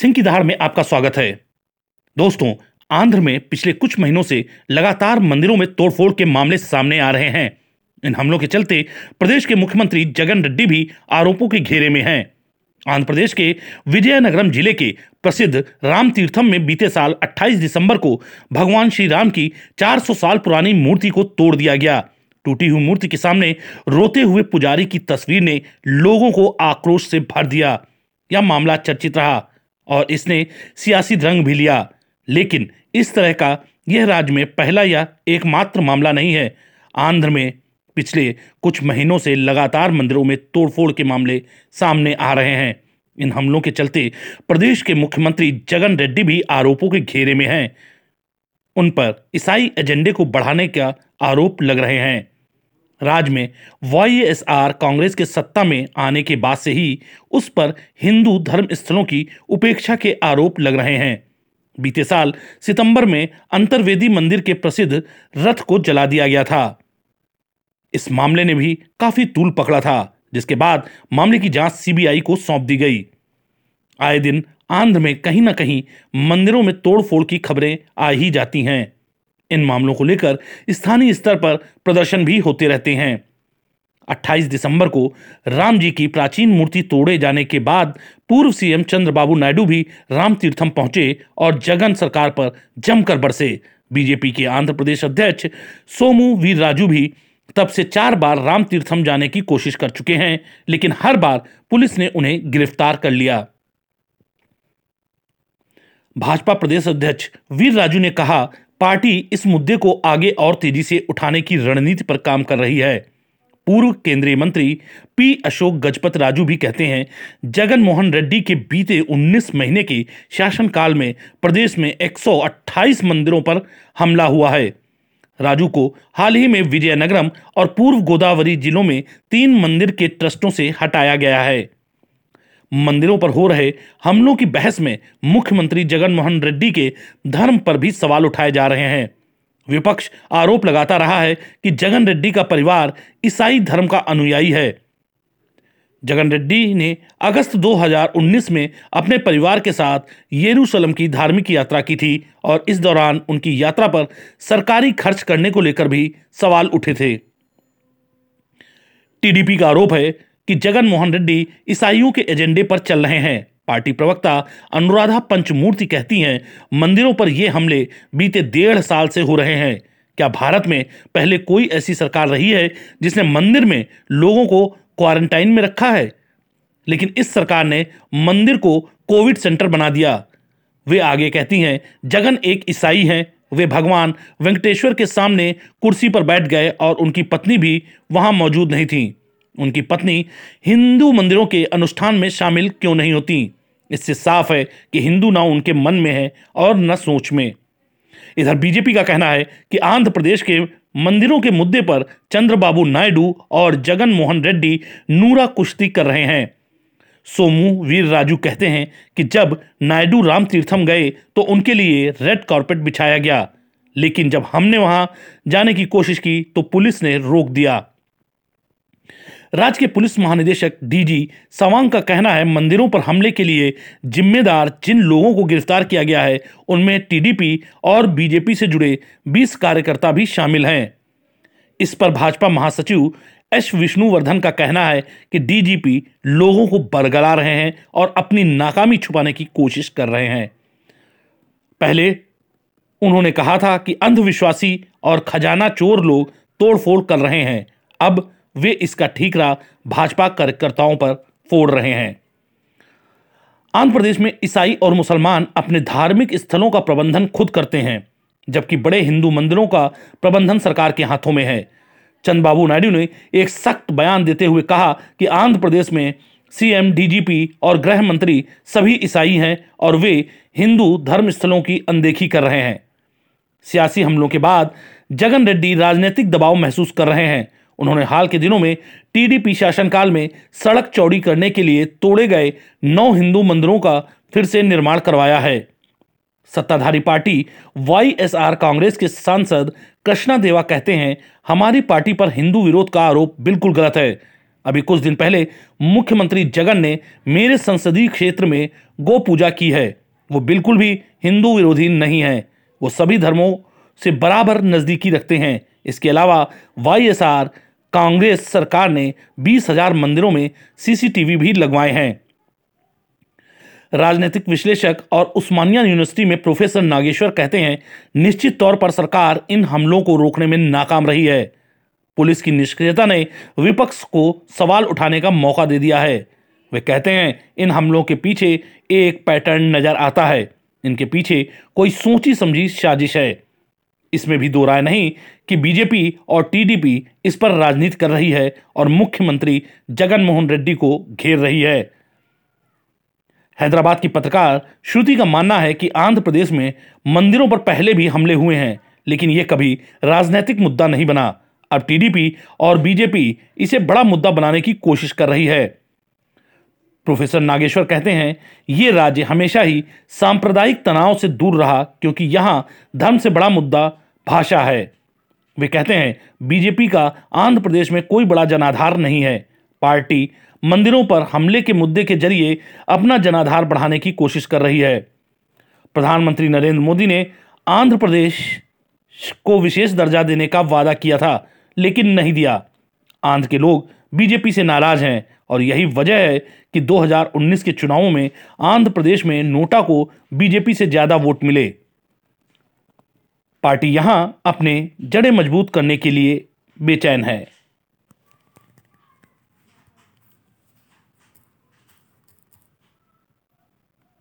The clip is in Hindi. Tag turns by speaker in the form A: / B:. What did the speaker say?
A: सिंह की दहाड़ में आपका स्वागत है। दोस्तों, आंध्र में पिछले कुछ महीनों से लगातार मंदिरों में तोड़फोड़ के मामले सामने आ रहे हैं। इन हमलों के चलते प्रदेश के मुख्यमंत्री जगन रेड्डी भी आरोपों के घेरे में हैं। आंध्र प्रदेश के विजयनगरम ज़िले के प्रसिद्ध राम तीर्थम में बीते साल 28 दिसंबर को भगवान श्री राम की 400 साल पुरानी मूर्ति को तोड़ दिया गया। टूटी हुई मूर्ति के सामने रोते हुए पुजारी की तस्वीर ने लोगों को आक्रोश से भर दिया। यह मामला चर्चित रहा। और इसने सियासी रंग भी लिया। लेकिन इस तरह का यह राज्य में पहला या एकमात्र मामला नहीं है। आंध्र में पिछले कुछ महीनों से लगातार मंदिरों में तोड़फोड़ के मामले सामने आ रहे हैं। इन हमलों के चलते प्रदेश के मुख्यमंत्री जगन रेड्डी भी आरोपों के घेरे में हैं। उन पर ईसाई एजेंडे को बढ़ाने का आरोप लग रहे हैं। राज्य में वाई कांग्रेस के सत्ता में आने के बाद से ही उस पर हिंदू धर्म स्थलों की उपेक्षा के आरोप लग रहे हैं। बीते साल सितंबर में अंतर्वेदी मंदिर के प्रसिद्ध रथ को जला दिया गया था। इस मामले ने भी काफ़ी तूल पकड़ा था, जिसके बाद मामले की जाँच सीबीआई को सौंप दी गई। आए दिन आंध्र में कहीं ना कहीं मंदिरों में तोड़फोड़ की खबरें आ ही जाती हैं। इन मामलों को लेकर स्थानीय स्तर पर प्रदर्शन भी होते रहते हैं। 28 दिसंबर को राम जी की प्राचीन मूर्ति तोड़े जाने के बाद पूर्व सीएम चंद्रबाबू नायडू भी राम तीर्थम पहुँचे और जगन सरकार पर जमकर बरसे। बीजेपी के आंध्र प्रदेश अध्यक्ष सोमू वीर राजू भी तब से चार बार राम तीर्थम जाने की कोशिश कर चुके हैं, लेकिन हर बार पुलिस ने उन्हें गिरफ़्तार कर लिया। भाजपा प्रदेश अध्यक्ष वीर राजू ने कहा पार्टी इस मुद्दे को आगे और तेज़ी से उठाने की रणनीति पर काम कर रही है। पूर्व केंद्रीय मंत्री पी अशोक गजपत राजू भी कहते हैं जगन मोहन रेड्डी के बीते 19 महीने के शासनकाल में प्रदेश में 128 मंदिरों पर हमला हुआ है। राजू को हाल ही में विजयनगरम और पूर्व गोदावरी जिलों में तीन मंदिर के ट्रस्टों से हटाया गया है। मंदिरों पर हो रहे हमलों की बहस में मुख्यमंत्री जगन मोहन रेड्डी के धर्म पर भी सवाल उठाए जा रहे हैं। विपक्ष आरोप लगाता रहा है कि जगन रेड्डी का परिवार ईसाई धर्म का अनुयायी है। जगन रेड्डी ने अगस्त 2019 में अपने परिवार के साथ येरूशलम की धार्मिक यात्रा की थी और इस दौरान उनकी यात्रा पर सरकारी खर्च करने को लेकर भी सवाल उठे थे। टीडीपी का आरोप है कि जगन मोहन रेड्डी ईसाइयों के एजेंडे पर चल रहे हैं। पार्टी प्रवक्ता अनुराधा पंचमूर्ति कहती हैं, मंदिरों पर ये हमले बीते डेढ़ साल से हो रहे हैं। क्या भारत में पहले कोई ऐसी सरकार रही है जिसने मंदिर में लोगों को क्वारंटाइन में रखा है? लेकिन इस सरकार ने मंदिर को कोविड सेंटर बना दिया। वे आगे कहती हैं, जगन एक ईसाई हैं, वे भगवान वेंकटेश्वर के सामने कुर्सी पर बैठ गए और उनकी पत्नी भी वहाँ मौजूद नहीं थी। उनकी पत्नी हिंदू मंदिरों के अनुष्ठान में शामिल क्यों नहीं होती? इससे साफ़ है कि हिंदू ना उनके मन में है और न सोच में। इधर बीजेपी का कहना है कि आंध्र प्रदेश के मंदिरों के मुद्दे पर चंद्रबाबू नायडू और जगन मोहन रेड्डी नूरा कुश्ती कर रहे हैं। सोमू वीर राजू कहते हैं कि जब नायडू राम तीर्थम गए तो उनके लिए रेड कारपेट बिछाया गया। लेकिन जब हमने वहाँ जाने की कोशिश की तो पुलिस ने रोक दिया। राज्य के पुलिस महानिदेशक डीजी सवांग का कहना है, मंदिरों पर हमले के लिए जिम्मेदार जिन लोगों को गिरफ़्तार किया गया है, उनमें टीडीपी और बीजेपी से जुड़े 20 कार्यकर्ता भी शामिल हैं। इस पर भाजपा महासचिव एस विष्णुवर्धन का कहना है कि डीजीपी लोगों को बरगला रहे हैं और अपनी नाकामी छुपाने की कोशिश कर रहे हैं। पहले उन्होंने कहा था कि अंधविश्वासी और खजाना चोर लोग तोड़फोड़ कर रहे हैं। अब वे इसका ठीकरा भाजपा कार्यकर्ताओं पर फोड़ रहे हैं। आंध्र प्रदेश में ईसाई और मुसलमान अपने धार्मिक स्थलों का प्रबंधन खुद करते हैं, जबकि बड़े हिंदू मंदिरों का प्रबंधन सरकार के हाथों में है। चंद्रबाबू नायडू ने एक सख्त बयान देते हुए कहा कि आंध्र प्रदेश में सीएम, डीजीपी और गृह मंत्री सभी ईसाई हैं और वे हिंदू धर्म स्थलों की अनदेखी कर रहे हैं। सियासी हमलों के बाद जगन रेड्डी राजनीतिक दबाव महसूस कर रहे हैं। उन्होंने हाल के दिनों में टीडीपी शासनकाल में सड़क चौड़ी करने के लिए तोड़े गए नौ हिंदू मंदिरों का फिर से निर्माण करवाया है। सत्ताधारी पार्टी वाईएसआर कांग्रेस के सांसद कृष्णा देवा कहते हैं, हमारी पार्टी पर हिंदू विरोध का आरोप बिल्कुल गलत है। अभी कुछ दिन पहले मुख्यमंत्री जगन ने मेरे संसदीय क्षेत्र में गो पूजा की है। वो बिल्कुल भी हिंदू विरोधी नहीं है। वो सभी धर्मों से बराबर नज़दीकी रखते हैं। इसके अलावा वाईएसआर कांग्रेस सरकार ने बीस हज़ार मंदिरों में सीसीटीवी भी लगवाए हैं। राजनीतिक विश्लेषक और उस्मानिया यूनिवर्सिटी में प्रोफेसर नागेश्वर कहते हैं, निश्चित तौर पर सरकार इन हमलों को रोकने में नाकाम रही है। पुलिस की निष्क्रियता ने विपक्ष को सवाल उठाने का मौका दे दिया है। वे कहते हैं, इन हमलों के पीछे एक पैटर्न नज़र आता है। इनके पीछे कोई सोची समझी साजिश है। इसमें भी दो राय नहीं कि बीजेपी और टीडीपी इस पर राजनीति कर रही है और मुख्यमंत्री जगन मोहन रेड्डी को घेर रही है। हैदराबाद की पत्रकार श्रुति का मानना है कि आंध्र प्रदेश में मंदिरों पर पहले भी हमले हुए हैं, लेकिन यह कभी राजनीतिक मुद्दा नहीं बना। अब टीडीपी और बीजेपी इसे बड़ा मुद्दा बनाने की कोशिश कर रही है। प्रोफेसर नागेश्वर कहते हैं, ये राज्य हमेशा ही सांप्रदायिक तनाव से दूर रहा क्योंकि यहाँ धर्म से बड़ा मुद्दा भाषा है। वे कहते हैं, बीजेपी का आंध्र प्रदेश में कोई बड़ा जनाधार नहीं है। पार्टी मंदिरों पर हमले के मुद्दे के ज़रिए अपना जनाधार बढ़ाने की कोशिश कर रही है। प्रधानमंत्री नरेंद्र मोदी ने आंध्र प्रदेश को विशेष दर्जा देने का वादा किया था, लेकिन नहीं दिया। आंध्र के लोग बीजेपी से नाराज़ हैं। और यही वजह है कि 2019 के चुनावों में आंध्र प्रदेश में नोटा को बीजेपी से ज़्यादा वोट मिले। पार्टी यहाँ अपने जड़े मज़बूत करने के लिए बेचैन है।